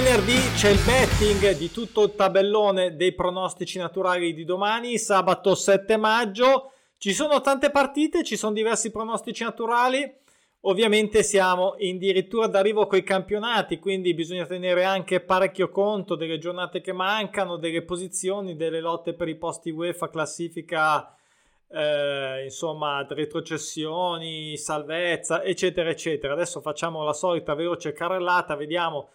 venerdì c'è il betting di tutto il tabellone dei pronostici naturali di domani, sabato 7 maggio. Ci sono tante partite, ci sono diversi pronostici naturali. Ovviamente siamo addirittura d'arrivo con i campionati, quindi bisogna tenere anche parecchio conto delle giornate che mancano, delle posizioni, delle lotte per i posti UEFA, classifica, eh, insomma, retrocessioni, salvezza, eccetera, eccetera. Adesso facciamo la solita veloce carrellata, vediamo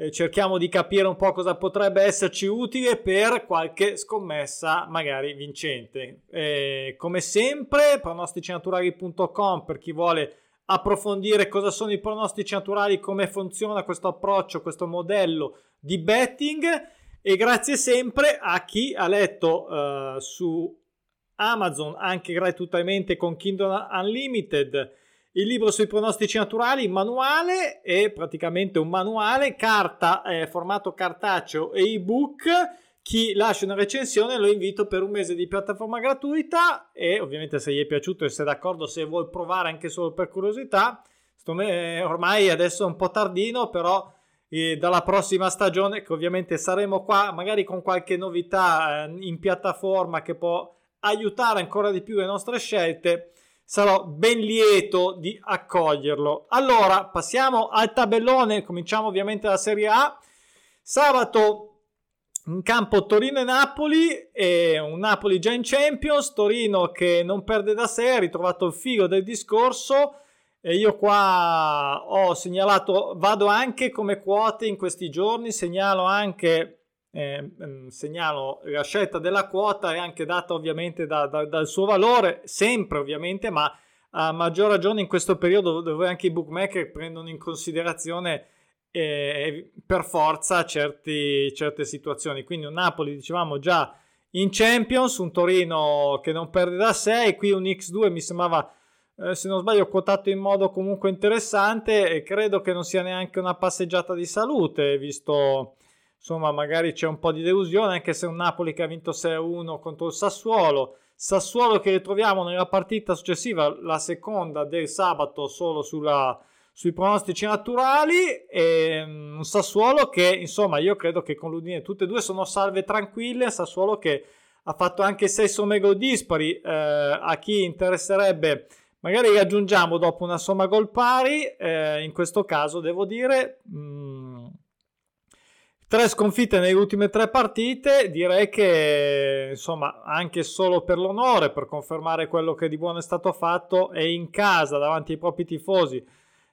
eh, cerchiamo di capire un po' cosa potrebbe esserci utile per qualche scommessa magari vincente. Eh, come sempre, pronosticinaturali.com per chi vuole approfondire cosa sono i pronostici naturali, come funziona questo approccio, questo modello di betting e grazie sempre a chi ha letto uh, su Amazon anche gratuitamente con Kindle Unlimited il libro sui pronostici naturali, manuale è praticamente un manuale, carta, eh, formato cartaceo e ebook. Chi lascia una recensione lo invito per un mese di piattaforma gratuita e ovviamente se gli è piaciuto e se è d'accordo, se vuol provare anche solo per curiosità, me, ormai adesso è un po' tardino, però eh, dalla prossima stagione che ovviamente saremo qua magari con qualche novità eh, in piattaforma che può aiutare ancora di più le nostre scelte sarò ben lieto di accoglierlo. Allora, passiamo al tabellone, cominciamo ovviamente dalla Serie A. Sabato in campo Torino e Napoli, e un Napoli già in Champions, Torino che non perde da sé, ha ritrovato il filo del discorso. E io qua ho segnalato, vado anche come quote in questi giorni, segnalo anche eh, segnalo la scelta della quota è anche data ovviamente da, da, dal suo valore, sempre ovviamente, ma a maggior ragione in questo periodo dove anche i bookmaker prendono in considerazione eh, per forza certi, certe situazioni. Quindi un Napoli, dicevamo già in Champions, un Torino che non perde da 6, qui un X2 mi sembrava, eh, se non sbaglio, quotato in modo comunque interessante e credo che non sia neanche una passeggiata di salute, visto insomma magari c'è un po' di delusione anche se un Napoli che ha vinto 6-1 contro il Sassuolo. Sassuolo che ritroviamo nella partita successiva la seconda del sabato solo sulla, sui pronostici naturali. E mm, un Sassuolo che insomma io credo che con l'Udine tutte e due sono salve tranquille. Sassuolo che ha fatto anche 6 somme gol dispari eh, a chi interesserebbe magari raggiungiamo dopo una somma gol pari eh, in questo caso devo dire mh, mm, Tre sconfitte nelle ultime tre partite, direi che insomma anche solo per l'onore, per confermare quello che di buono è stato fatto e in casa davanti ai propri tifosi,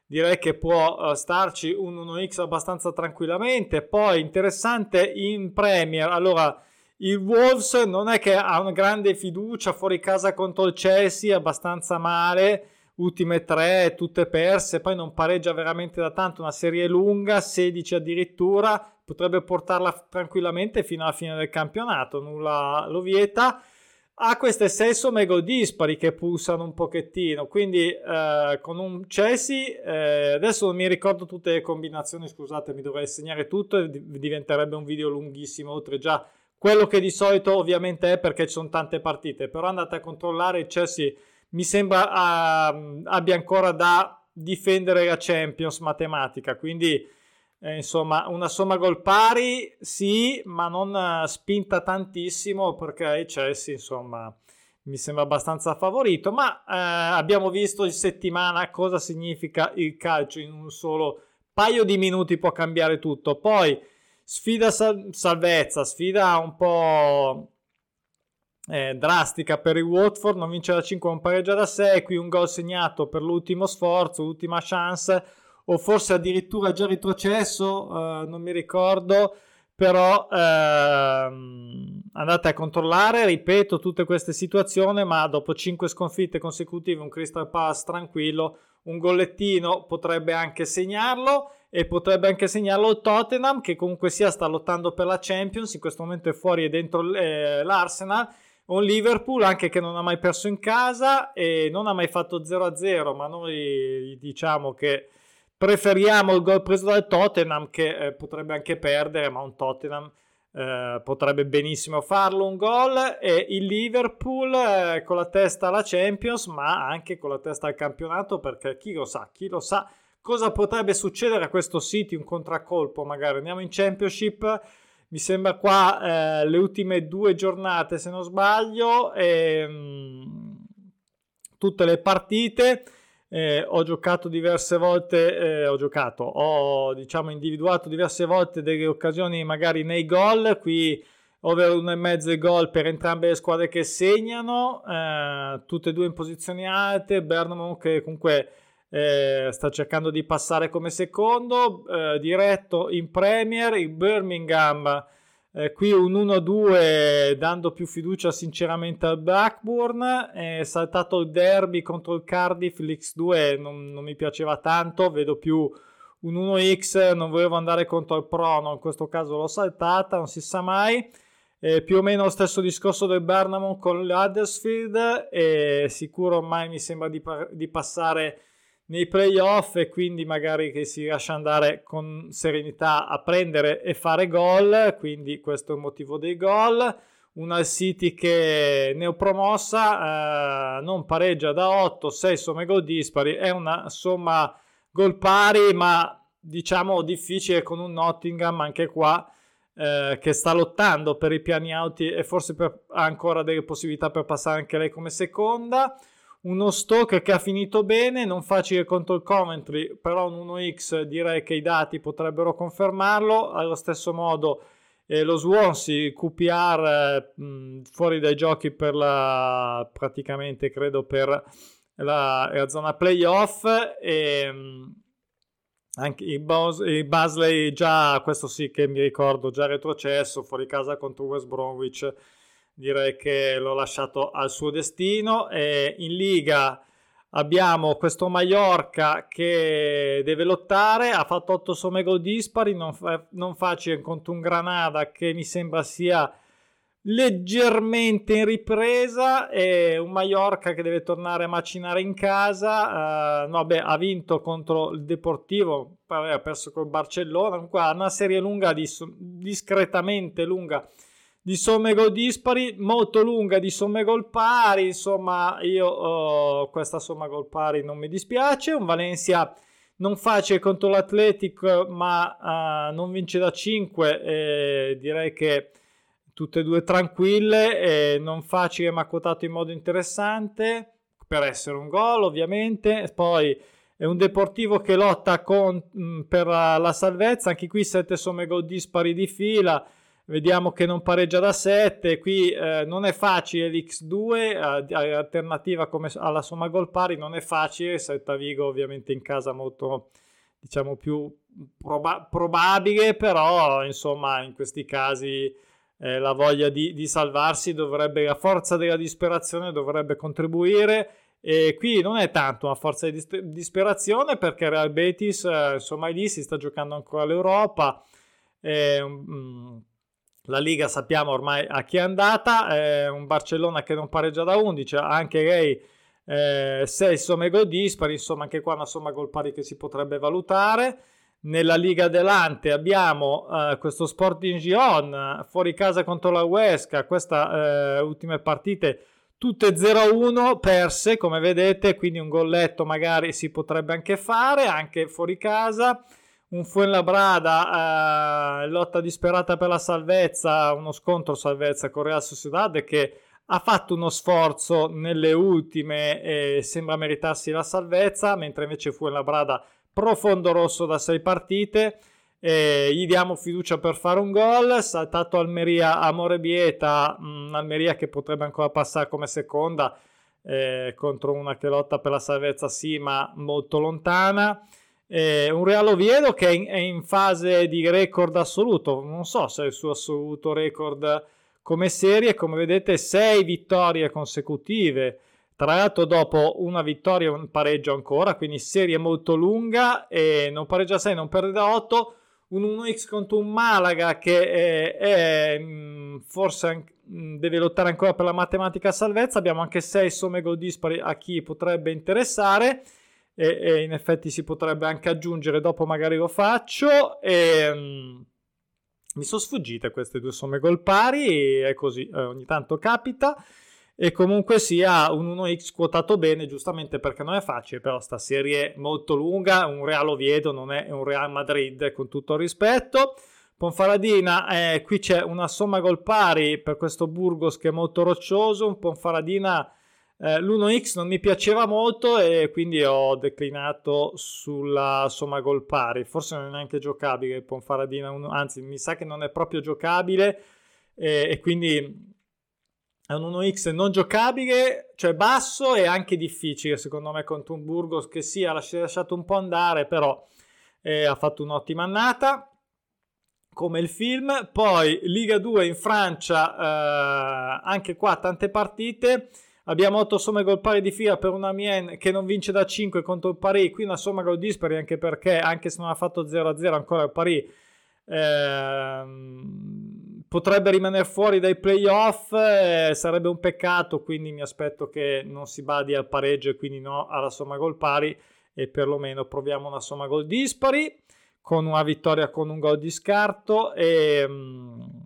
direi che può uh, starci un 1x abbastanza tranquillamente. Poi interessante in Premier, allora il Wolves non è che ha una grande fiducia fuori casa contro il Chelsea, abbastanza male ultime tre tutte perse, poi non pareggia veramente da tanto, una serie lunga, 16 addirittura, potrebbe portarla tranquillamente fino alla fine del campionato, nulla lo vieta. Ha queste 6 somme gol dispari che pulsano un pochettino, quindi eh, con un Chelsea, eh, adesso non mi ricordo tutte le combinazioni, scusate, mi dovrei segnare tutto e diventerebbe un video lunghissimo, oltre già quello che di solito ovviamente è perché ci sono tante partite, però andate a controllare il Chelsea mi sembra uh, abbia ancora da difendere la Champions matematica, quindi eh, insomma una somma gol pari sì, ma non uh, spinta tantissimo perché il Chelsea insomma mi sembra abbastanza favorito, ma eh, abbiamo visto in settimana cosa significa il calcio in un solo paio di minuti può cambiare tutto. Poi sfida sal- salvezza, sfida un po' eh, drastica per il Watford, non vince da 5, non pareggia da 6, qui un gol segnato per l'ultimo sforzo, l'ultima chance, o forse addirittura già retrocesso, eh, non mi ricordo, però ehm, andate a controllare, ripeto, tutte queste situazioni, ma dopo 5 sconfitte consecutive, un Crystal Palace tranquillo, un gollettino potrebbe anche segnarlo e potrebbe anche segnarlo il Tottenham che comunque sia sta lottando per la Champions, in questo momento è fuori e dentro eh, l'Arsenal un Liverpool anche che non ha mai perso in casa e non ha mai fatto 0-0, ma noi diciamo che preferiamo il gol preso dal Tottenham che eh, potrebbe anche perdere, ma un Tottenham eh, potrebbe benissimo farlo un gol e il Liverpool eh, con la testa alla Champions, ma anche con la testa al campionato perché chi lo sa, chi lo sa cosa potrebbe succedere a questo City, un contraccolpo magari. Andiamo in Championship, mi sembra qua eh, le ultime due giornate se non sbaglio, e, mh, mm, tutte le partite. Eh, ho giocato diverse volte, eh, ho giocato, ho diciamo individuato diverse volte delle occasioni magari nei gol, qui over uno e mezzo gol per entrambe le squadre che segnano, eh, tutte e due in posizioni alte, Bergamo che comunque eh, sta cercando di passare come secondo, eh, diretto in Premier, il Birmingham eh, qui un 1-2 dando più fiducia sinceramente al Blackburn. È saltato il derby contro il Cardiff. L'X2 non, non mi piaceva tanto. Vedo più un 1x. Non volevo andare contro il Prono. In questo caso l'ho saltata. Non si sa mai. Eh, più o meno lo stesso discorso del Burnham con l'Huddersfield. Sicuro ormai mi sembra di, di passare nei playoff e quindi magari che si lascia andare con serenità a prendere e fare gol, quindi questo è il motivo dei gol. Una City che neopromossa eh, non pareggia da 8, 6 somme gol dispari, è una somma gol pari, ma diciamo difficile con un Nottingham anche qua eh, che sta lottando per i piani alti e forse per, ha ancora delle possibilità per passare anche lei come seconda uno stock che ha finito bene, non facile contro il Coventry, però un 1x direi che i dati potrebbero confermarlo. Allo stesso modo eh, lo Swansea QPR eh, mh, fuori dai giochi per la praticamente credo per la, la zona playoff e mh, anche il, Bos- il Basley già questo sì che mi ricordo già retrocesso fuori casa contro West Bromwich direi che l'ho lasciato al suo destino. E in Liga abbiamo questo Mallorca che deve lottare, ha fatto 8 somme gol dispari, non, fa- non facile contro un Granada che mi sembra sia leggermente in ripresa e un Mallorca che deve tornare a macinare in casa uh, no, beh, ha vinto contro il Deportivo ha perso col Barcellona comunque ha una serie lunga dis- discretamente lunga di somme gol dispari, molto lunga di somme gol pari, insomma io oh, questa somma gol pari non mi dispiace, un Valencia non facile contro l'Atletic ma uh, non vince da 5, eh, direi che tutte e due tranquille, eh, non facile ma quotato in modo interessante per essere un gol ovviamente, poi è un Deportivo che lotta con, mh, per la, salvezza, anche qui 7 somme gol dispari di fila, vediamo che non pareggia da 7 qui eh, non è facile l'X2 eh, alternativa come alla somma gol pari non è facile. Salta Vigo ovviamente in casa molto diciamo più proba- probabile però insomma in questi casi eh, la voglia di, di, salvarsi dovrebbe la forza della disperazione dovrebbe contribuire. E qui non è tanto una forza di dis- disperazione perché Real Betis eh, insomma lì si sta giocando ancora l'Europa eh, um, la Liga sappiamo ormai a chi è andata, eh, un Barcellona che non pareggia da 11, anche lei eh, 6 somme gol dispari, insomma anche qua una somma gol pari che si potrebbe valutare. Nella Liga Delante abbiamo eh, questo Sporting Gion fuori casa contro la Huesca, queste eh, ultime partite tutte 0-1 perse come vedete, quindi un golletto magari si potrebbe anche fare, anche fuori casa un Fuenlabrada, eh, lotta disperata per la salvezza, uno scontro salvezza con Real Sociedad che ha fatto uno sforzo nelle ultime e sembra meritarsi la salvezza, mentre invece Fuenlabrada profondo rosso da sei partite. E gli diamo fiducia per fare un gol. Saltato Almeria a Morebieta, mh, mm, Almeria che potrebbe ancora passare come seconda eh, contro una che lotta per la salvezza, sì, ma molto lontana. Eh, un Real Oviedo che è in, è in, fase di record assoluto, non so se è il suo assoluto record come serie, come vedete 6 vittorie consecutive, tra l'altro dopo una vittoria e un pareggio ancora, quindi serie molto lunga e non pareggia 6, non perde da 8, un 1x contro un Malaga che è, è mm, forse mm, deve lottare ancora per la matematica salvezza, abbiamo anche 6 somme gol dispari a chi potrebbe interessare e, e, in effetti si potrebbe anche aggiungere, dopo magari lo faccio. E, um, mi sono sfuggite queste due somme gol pari, è così, eh, ogni tanto capita. e comunque sia un 1x quotato bene giustamente perché non è facile però sta serie molto lunga un Real Oviedo non è un Real Madrid con tutto il rispetto Ponfaradina eh, qui c'è una somma gol pari per questo Burgos che è molto roccioso Ponfaradina eh, l'1x non mi piaceva molto e quindi ho declinato sulla somma gol pari forse non è neanche giocabile Ponfaradina anzi mi sa che non è proprio giocabile e, e quindi è un 1x non giocabile, cioè basso e anche difficile secondo me contro un Burgos che sì, ha lasciato un po' andare, però eh, ha fatto un'ottima annata come il film. Poi Liga 2 in Francia, eh, anche qua tante partite. Abbiamo 8 somme gol pari di fila per una Mien che non vince da 5 contro il Paris. Qui una somma gol dispari anche perché, anche se non ha fatto 0-0 ancora il Paris, Ehm, potrebbe rimanere fuori dai playoff, eh, sarebbe un peccato, quindi mi aspetto che non si badi al pareggio e quindi no alla somma gol pari e perlomeno proviamo una somma gol dispari con una vittoria con un gol di scarto e um,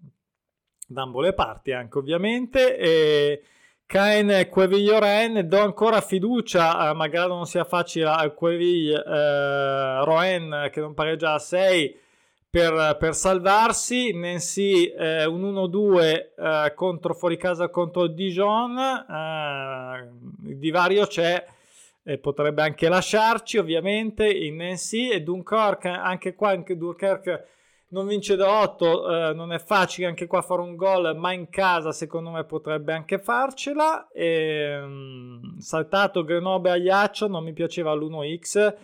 da ambo le parti anche ovviamente e Caen Queville Roen do ancora fiducia eh, magari non sia facile al Queville eh, che non pareggia a 6 per, per salvarsi. Nancy eh, un 1-2 eh, contro fuori casa contro Dijon. Eh, il divario c'è e potrebbe anche lasciarci ovviamente in Nancy e Dunkirk anche qua anche Dunkirk non vince da 8 eh, non è facile anche qua fare un gol ma in casa secondo me potrebbe anche farcela. E, um, saltato Grenoble a Iaccio non mi piaceva l'1x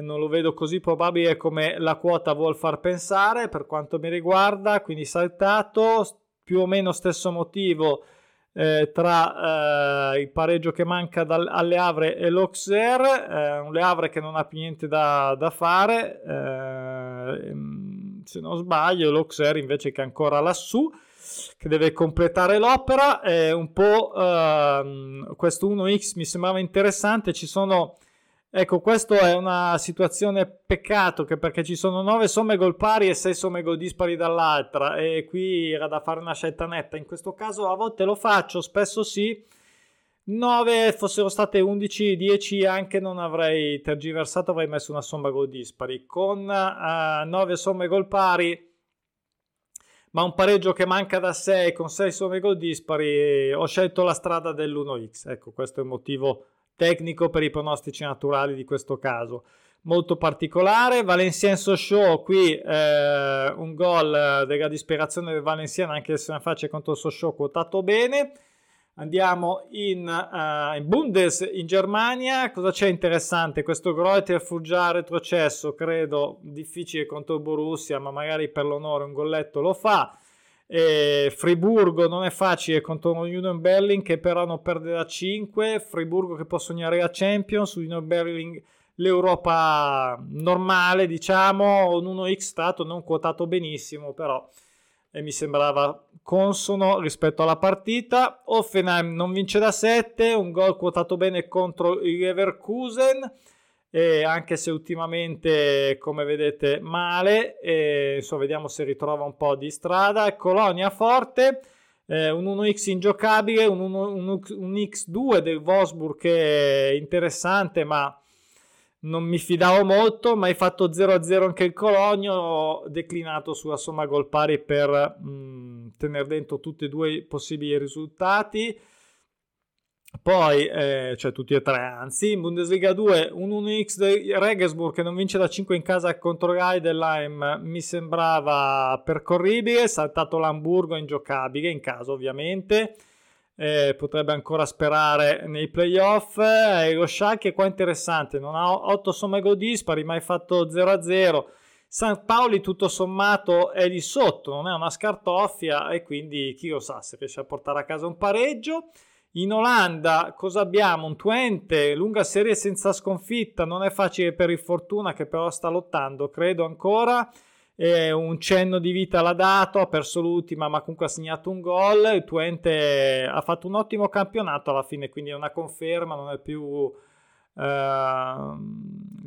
non lo vedo così probabile come la quota vuol far pensare per quanto mi riguarda, quindi saltato, più o meno stesso motivo eh, tra eh, il pareggio che manca dal, alle Havre e l'Auxerre, eh, un Le Havre che non ha più niente da, da fare, eh, se non sbaglio l'Auxerre invece che è ancora lassù che deve completare l'opera, è un po' ehm, questo 1x mi sembrava interessante, ci sono Ecco, questa è una situazione peccato che perché ci sono 9 somme gol pari e 6 somme gol dispari dall'altra e qui era da fare una scelta netta. In questo caso a volte lo faccio, spesso sì. 9 fossero state 11, 10 anche non avrei tergiversato, avrei messo una somma gol dispari. Con uh, eh, 9 somme gol pari ma un pareggio che manca da 6 con 6 somme gol dispari ho scelto la strada dell'1x. Ecco, questo è il motivo tecnico per i pronostici naturali di questo caso. Molto particolare, Valenciennes Sochaux, qui eh, un gol della disperazione del Valenciano anche se ne faccia contro Sochaux quotato bene. Andiamo in, uh, in, Bundes in Germania. Cosa c'è interessante? Questo Greuter fu già retrocesso, credo difficile contro Borussia, ma magari per l'onore un golletto lo fa. E Friburgo non è facile contro Union Berlin che però non perde da 5. Friburgo che può sognare la Champions, Union Berlin l'Europa normale, diciamo, un 1x stato non quotato benissimo, però e mi sembrava consono rispetto alla partita. Offenheim non vince da 7, un gol quotato bene contro il Leverkusen e anche se ultimamente come vedete male e, insomma, vediamo se ritrova un po' di strada Colonia forte eh, un 1x ingiocabile un, 1, un, un, x2 del Wolfsburg che è interessante ma non mi fidavo molto ma hai fatto 0-0 anche il Colonia ho declinato sulla somma gol pari per mh, tenere dentro tutti e due i possibili risultati poi, eh, cioè tutti e tre, anzi, in Bundesliga 2 un 1x di Regensburg che non vince da 5 in casa contro Heidelheim mi sembrava percorribile, saltato l'Hamburgo ingiocabile in casa ovviamente. Eh, potrebbe ancora sperare nei playoff. Eh, lo Schalke qua interessante, non ha 8 somme gol dispari, ma hai fatto 0-0. San Paoli tutto sommato è lì sotto, non è una scartoffia e quindi chi lo sa se riesce a portare a casa un pareggio. In Olanda cosa abbiamo? Un Twente, lunga serie senza sconfitta, non è facile per il Fortuna che però sta lottando, credo ancora. Eh, un cenno di vita l'ha dato, ha perso l'ultima ma comunque ha segnato un gol. Il Twente ha fatto un ottimo campionato alla fine, quindi è una conferma, non è più eh,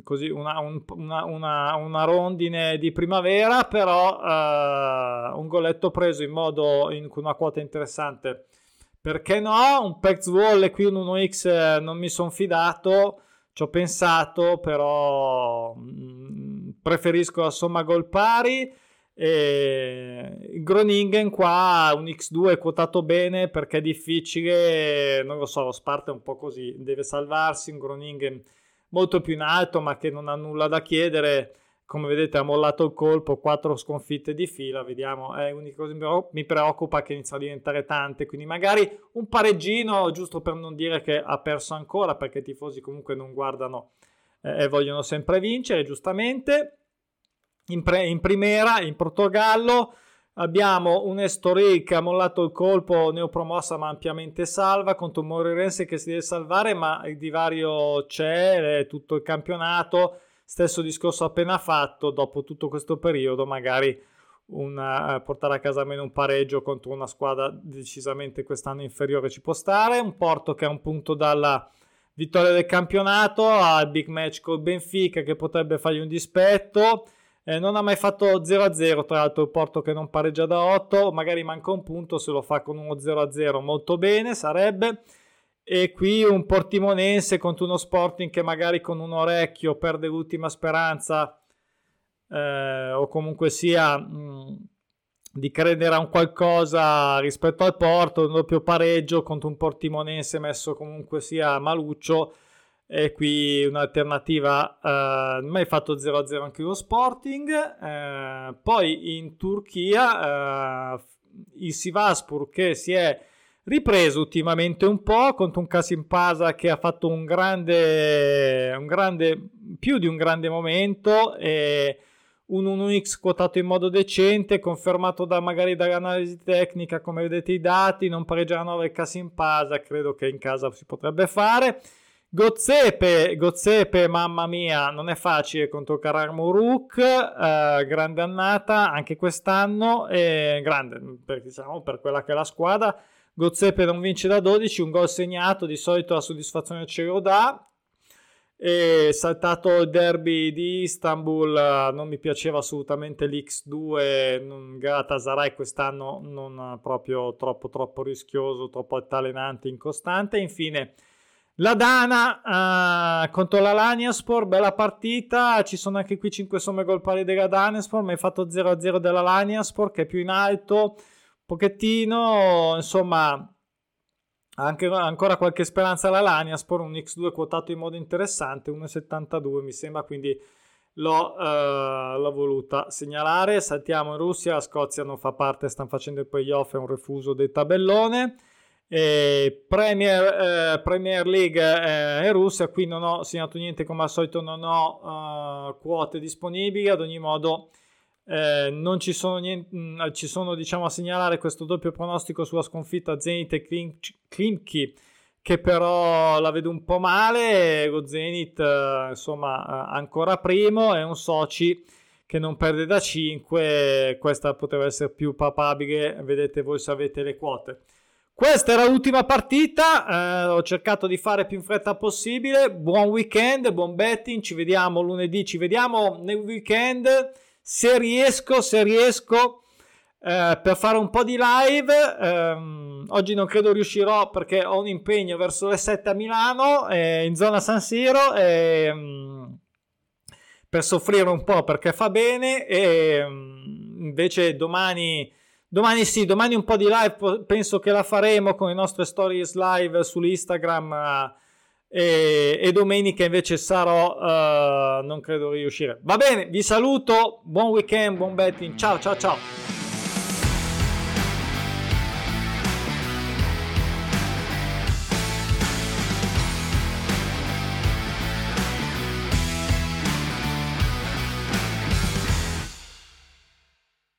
così una, un, una, una, una, rondine di primavera, però eh, un golletto preso in modo in, con una quota interessante perché no? Un Pex Wall qui un 1X eh, non mi sono fidato, ci ho pensato, però mh, mm, preferisco la somma gol pari. E Groningen qua un X2 è quotato bene perché è difficile, non lo so, lo Sparta è un po' così, deve salvarsi, un Groningen molto più in alto ma che non ha nulla da chiedere come vedete ha mollato il colpo, quattro sconfitte di fila, vediamo, è l'unica che mi preoccupa che inizia a diventare tante, quindi magari un pareggino, giusto per non dire che ha perso ancora, perché i tifosi comunque non guardano eh, e vogliono sempre vincere, giustamente. In, pre- in primera, in Portogallo, abbiamo un Estoril che ha mollato il colpo, neopromossa ma ampiamente salva, contro un Morirense che si deve salvare, ma il divario c'è, tutto il campionato, Stesso discorso appena fatto, dopo tutto questo periodo, magari una, eh, portare a casa almeno un pareggio contro una squadra decisamente quest'anno inferiore ci può stare. Un Porto che è un punto dalla vittoria del campionato, ha il big match col Benfica che potrebbe fargli un dispetto. Eh, non ha mai fatto 0-0, tra l'altro il Porto che non pareggia da 8, magari manca un punto, se lo fa con uno 0-0 molto bene sarebbe e qui un portimonense contro uno Sporting che magari con un orecchio perde l'ultima speranza eh, o comunque sia mh, mm, di credere a un qualcosa rispetto al Porto, un doppio pareggio contro un portimonense messo comunque sia maluccio e qui un'alternativa eh, mai fatto 0-0 anche lo Sporting eh, poi in Turchia eh, il Sivaspur che si è ripreso ultimamente un po' contro un Casimpasa che ha fatto un grande, un grande, più di un grande momento e un 1x quotato in modo decente, confermato da magari dall'analisi tecnica, come vedete i dati, non pareggia 9 il Casimpasa, credo che in casa si potrebbe fare. Gozzepe, Gozzepe, mamma mia, non è facile contro Karar Muruk, eh, grande annata anche quest'anno, eh, grande per, diciamo, per quella che è la squadra, Gozzepe non vince da 12, un gol segnato, di solito la soddisfazione ce lo dà. E saltato il derby di Istanbul, non mi piaceva assolutamente l'X2, Galatasaray quest'anno non proprio troppo troppo rischioso, troppo altalenante, incostante. Infine la Dana uh, contro la Laniaspor, bella partita, ci sono anche qui 5 somme gol pari della Danaspor, ma hai fatto 0-0 della Laniaspor che è più in alto pochettino, insomma, anche, ancora qualche speranza alla Laniaspor, un X2 quotato in modo interessante, 1,72 mi sembra, quindi l'ho, uh, l'ho, voluta segnalare. Saltiamo in Russia, la Scozia non fa parte, stanno facendo il playoff, è un refuso del tabellone. E Premier, eh, Premier League eh, in Russia, qui non ho segnato niente come al solito, non ho uh, quote disponibili, ad ogni modo eh, non ci sono, niente, mh, mm, ci sono diciamo, a segnalare questo doppio pronostico sulla sconfitta Zenit e Klimki che però la vedo un po' male lo Zenit eh, insomma eh, ancora primo è un Soci che non perde da 5 questa potrebbe essere più papabile vedete voi se avete le quote questa era l'ultima partita, eh, ho cercato di fare più in fretta possibile. Buon weekend, buon betting, ci vediamo lunedì, ci vediamo nel weekend se riesco, se riesco eh, per fare un po' di live. Ehm, oggi non credo riuscirò perché ho un impegno verso le 7 a Milano, eh, in zona San Siro, ehm, per soffrire un po' perché fa bene. E ehm, invece domani. Domani sì, domani un po' di live penso che la faremo con le nostre stories live sull'Instagram e, e domenica invece sarò, uh, non credo riuscire. Va bene, vi saluto, buon weekend, buon betting, ciao ciao ciao.